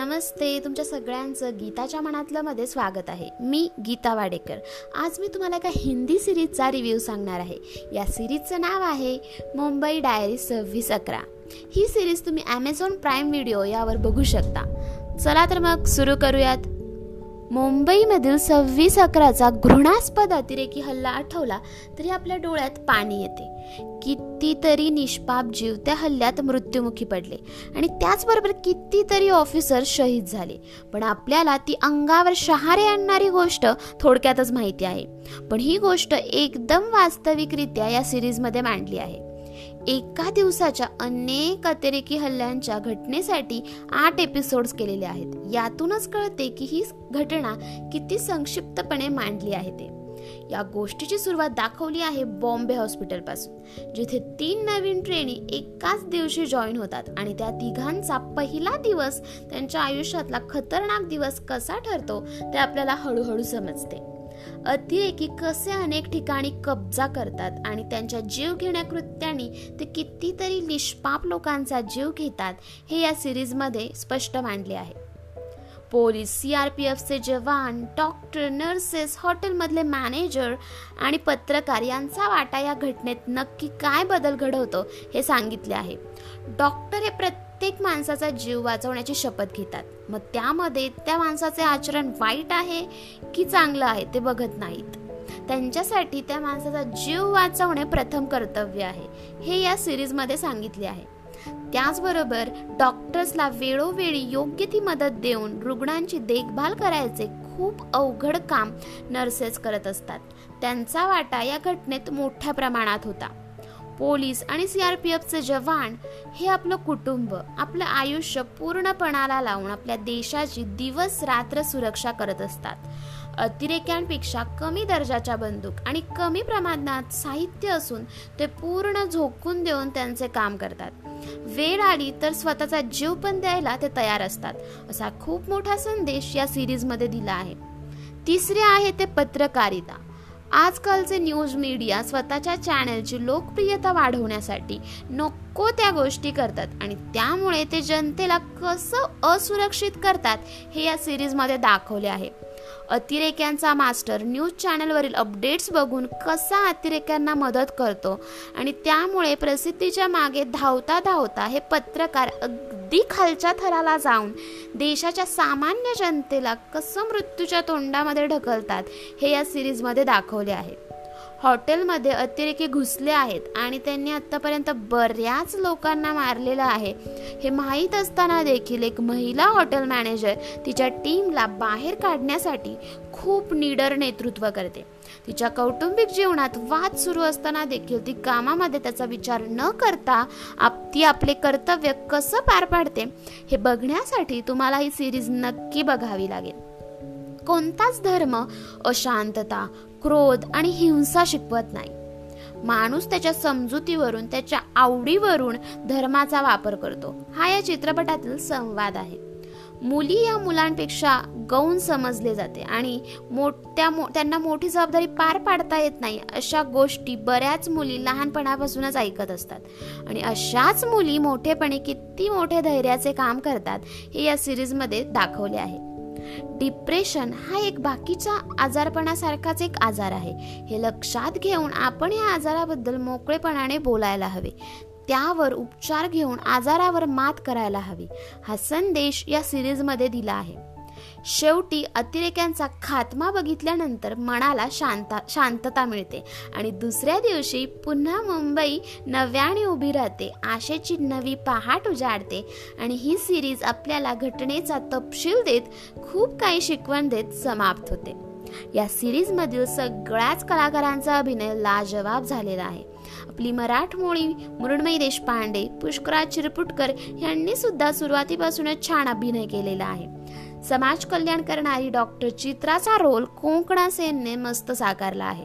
नमस्ते. तुमच्या सगळ्यांचं गीताच्या मनातलं मध्ये स्वागत आहे. मी गीता वाडेकर. आज मी तुम्हाला एका हिंदी सिरीजचा रिव्ह्यू सांगणार आहे. या सिरीजचं नाव आहे मुंबई डायरी सव्वीस अकरा. ही सिरीज तुम्ही ॲमेझॉन प्राईम व्हिडिओ यावर बघू शकता. चला तर मग सुरू करूयात. मुंबईमधील सव्वीस अकराचा घृणास्पद अतिरेकी हल्ला आठवला तरी आपल्या डोळ्यात पाणी येते. कितीतरी निष्पाप जीव त्या हल्ल्यात मृत्युमुखी पडले आणि त्याचबरोबर कितीतरी ऑफिसर शहीद झाले. पण आपल्याला ती अंगावर शहारे आणणारी गोष्ट थोडक्यातच माहिती आहे. पण ही गोष्ट एकदम वास्तविकरित्या या सिरीजमध्ये मांडली आहे. एका दिवसाच्या अनेक अतिरेकी हल्ल्यांच्या घटनेसाठी आठ एपिसोड्स केलेले आहेत. यातूनच कळते की ही घटना किती संक्षिप्तपणे मांडली आहे ते. या गोष्टीची सुरुवात दाखवली आहे बॉम्बे हॉस्पिटलपासून जिथे तीन नवीन ट्रेनी एकाच दिवशी जॉईन होतात आणि त्या तिघांचा पहिला दिवस त्यांच्या आयुष्यातला खतरनाक दिवस कसा ठरतो ते आपल्याला हळूहळू समजते. अतिरेकी कसे अनेक ठिकाणी कब्जा करतात आणि त्यांच्या जीव घेण्या कृत्यांनी ते कितीतरी निष्पाप लोकांचा जीव घेतात हे या सिरीजमध्ये स्पष्ट मांडले आहे. पोलीस सी आर पी एफचे जवान डॉक्टर नर्सेस हॉटेलमधले मॅनेजर आणि पत्रकार यांचा वाटा या घटनेत नक्की काय बदल घडवतो हे सांगितले आहे. डॉक्टर हे प्रत्येक प्रत्येक माणसाचा जीव वाचवण्याची शपथ घेतात. मग त्यामध्ये त्या माणसाचे आचरण वाईट आहे की चांगलं आहे ते बघत नाहीत. त्यांच्यासाठी त्या माणसाचा जीव वाचवणे प्रथम कर्तव्य आहे. हे या सिरीजमध्ये सांगितले आहे. त्याचबरोबर डॉक्टर्सला वेळोवेळी योग्य ती मदत देऊन रुग्णांची देखभाल करायचे खूप अवघड काम नर्सेस करत असतात. त्यांचा वाटा या घटनेत मोठ्या प्रमाणात होता. पोलीस आणि सीआरपीएफचे जवान हे आपलं कुटुंब आपलं आयुष्य पूर्णपणाला लावून आपल्या देशाची दिवस रात्र सुरक्षा करत असतात. अतिरेक्यांपेक्षा कमी दर्जाच्या बंदूक आणि कमी प्रमाणात साहित्य असून ते पूर्ण झोकून देऊन त्यांचे काम करतात. वेळ आली तर स्वतःचा जीव पण द्यायला ते तयार असतात असा खूप मोठा संदेश या सिरीजमध्ये दिला आहे. तिसरे आहे ते पत्रकारिता. आजकालचे न्यूज मीडिया स्वतःच्या चॅनलची लोकप्रियता वाढवण्यासाठी नको त्या गोष्टी करतात आणि त्यामुळे ते जनतेला कसं असुरक्षित करतात हे या सिरीजमध्ये दाखवले आहे. अतिरेक्यांचा मास्टर न्यूज चॅनलवरील अपडेट्स बघून कसा अतिरेक्यांना मदत करतो आणि त्यामुळे प्रसिद्धीच्या मागे धावता धावता हे पत्रकार अगदी खालच्या थराला जाऊन देशाच्या सामान्य जनतेला कसं मृत्यूच्या तोंडामध्ये ढकलतात हे या सिरीजमध्ये दाखवले आहे. हॉटेलमध्ये अतिरेकी घुसले आहेत आणि त्यांनी आत्तापर्यंत बऱ्याच लोकांना मारलेलं आहे. हे माहीत असताना देखील एक महिला हॉटेल मॅनेजर तिच्या टीमला बाहेर काढण्यासाठी खूप निडर नेतृत्व करते. तिच्या कौटुंबिक जीवनात वाद सुरू असताना देखील ती कामामध्ये त्याचा विचार न करता आप ती आपले कर्तव्य कसं पार पाडते हे बघण्यासाठी तुम्हाला ही सिरीज नक्की बघावी लागेल. कोणताच धर्म अशांतता क्रोध आणि हिंसा शिकवत नाही. माणूस त्याच्या समजुतीवरून त्याच्या आवडीवरून धर्माचा वापर करतो. हा या चित्रपटातील संवाद आहे. मुली या मुलांपेक्षा गौण समजले जाते आणि मोठ्या मो त्यांना मोठी जबाबदारी पार पाडता येत नाही अशा गोष्टी बऱ्याच मुली लहानपणापासूनच ऐकत असतात. आणि अशाच मुली मोठेपणे किती मोठे धैर्याचे काम करतात हे या सिरीजमध्ये दाखवले आहे. डिप्रेशन हा एक बाकीच्या आजारपणासारखाच एक आजार आहे. हे लक्षात घेऊन आपण या आजाराबद्दल मोकळेपणाने बोलायला हवे. त्यावर उपचार घेऊन आजारावर मात करायला हवी. हा संदेश या सिरीजमध्ये दिला आहे. शेवटी अतिरेक्यांचा खात्मा बघितल्यानंतर मनाला शांता शांतता मिळते. आणि दुसऱ्या दिवशी पुन्हा मुंबई नव्याने उभी राहते. आशेची नवी पहाट उजाडते. आणि ही सिरीज आपल्याला घटनेचा तपशील देत खूप काही शिकवण देत समाप्त होते. या सिरीजमधील सगळ्याच कलाकारांचा अभिनय लाजवाब झालेला आहे. आपली मराठमोळी मृण्मयी देशपांडे पुष्कराज चिरपुटकर यांनी सुद्धा सुरुवातीपासूनच छान अभिनय केलेला आहे. समाज कल्याण करणारी डॉक्टर चित्राचा रोल कोंकणा सेनने मस्त साकारला आहे.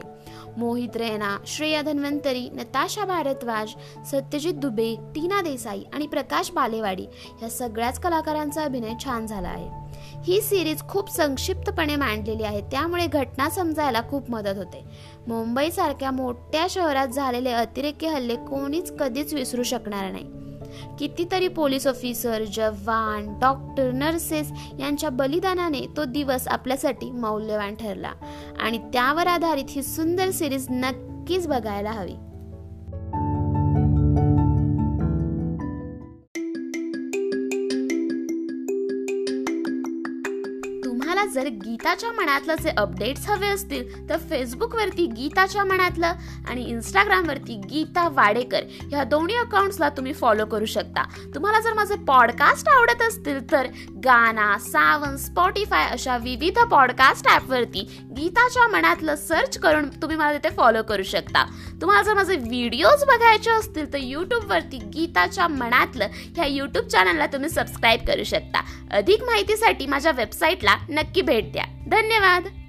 मोहित रैना श्रेया धन्वंतरी नताशा भारद्वाज सत्यजित दुबे टीना देसाई आणि प्रकाश बालेवाडी या सगळ्याच कलाकारांचा अभिनय छान झाला आहे. ही सिरीज खूप संक्षिप्तपणे मांडलेली आहे त्यामुळे घटना समजायला खूप मदत होते. मुंबईसारख्या मोठ्या शहरात झालेले अतिरेकी हल्ले कोणीच कधीच विसरू शकणार नाही. कितीतरी पोलीस ऑफिसर जवान डॉक्टर नर्सेस यांच्या बलिदानाने तो दिवस आपल्यासाठी मौल्यवान ठरला. आणि त्यावर आधारित ही सुंदर सिरीज नक्कीच बघायला हवी. जर गीताच्या मनातलं जे अपडेट्स हवे असतील तर फेसबुकवरती गीताच्या मनातलं आणि इंस्टाग्रामवरती गीता वाडेकर ह्या दोन्ही अकाउंट्सला तुम्ही फॉलो करू शकता. तुम्हाला जर माझे पॉडकास्ट आवडत असतील तर गाना सावन स्पॉटीफाय अशा विविध पॉडकास्ट ॲपवरती गीताच्या मनातलं सर्च करून तुम्ही मला तिथे फॉलो करू शकता. तुम्हाला जर माझे व्हिडिओज बघायचे असतील तर यूट्यूबवरती गीताच्या मनातलं ह्या यूट्यूब चॅनलला तुम्ही सबस्क्राईब करू शकता. अधिक माहितीसाठी माझ्या वेबसाईटला नक्की भेट द्या. धन्यवाद.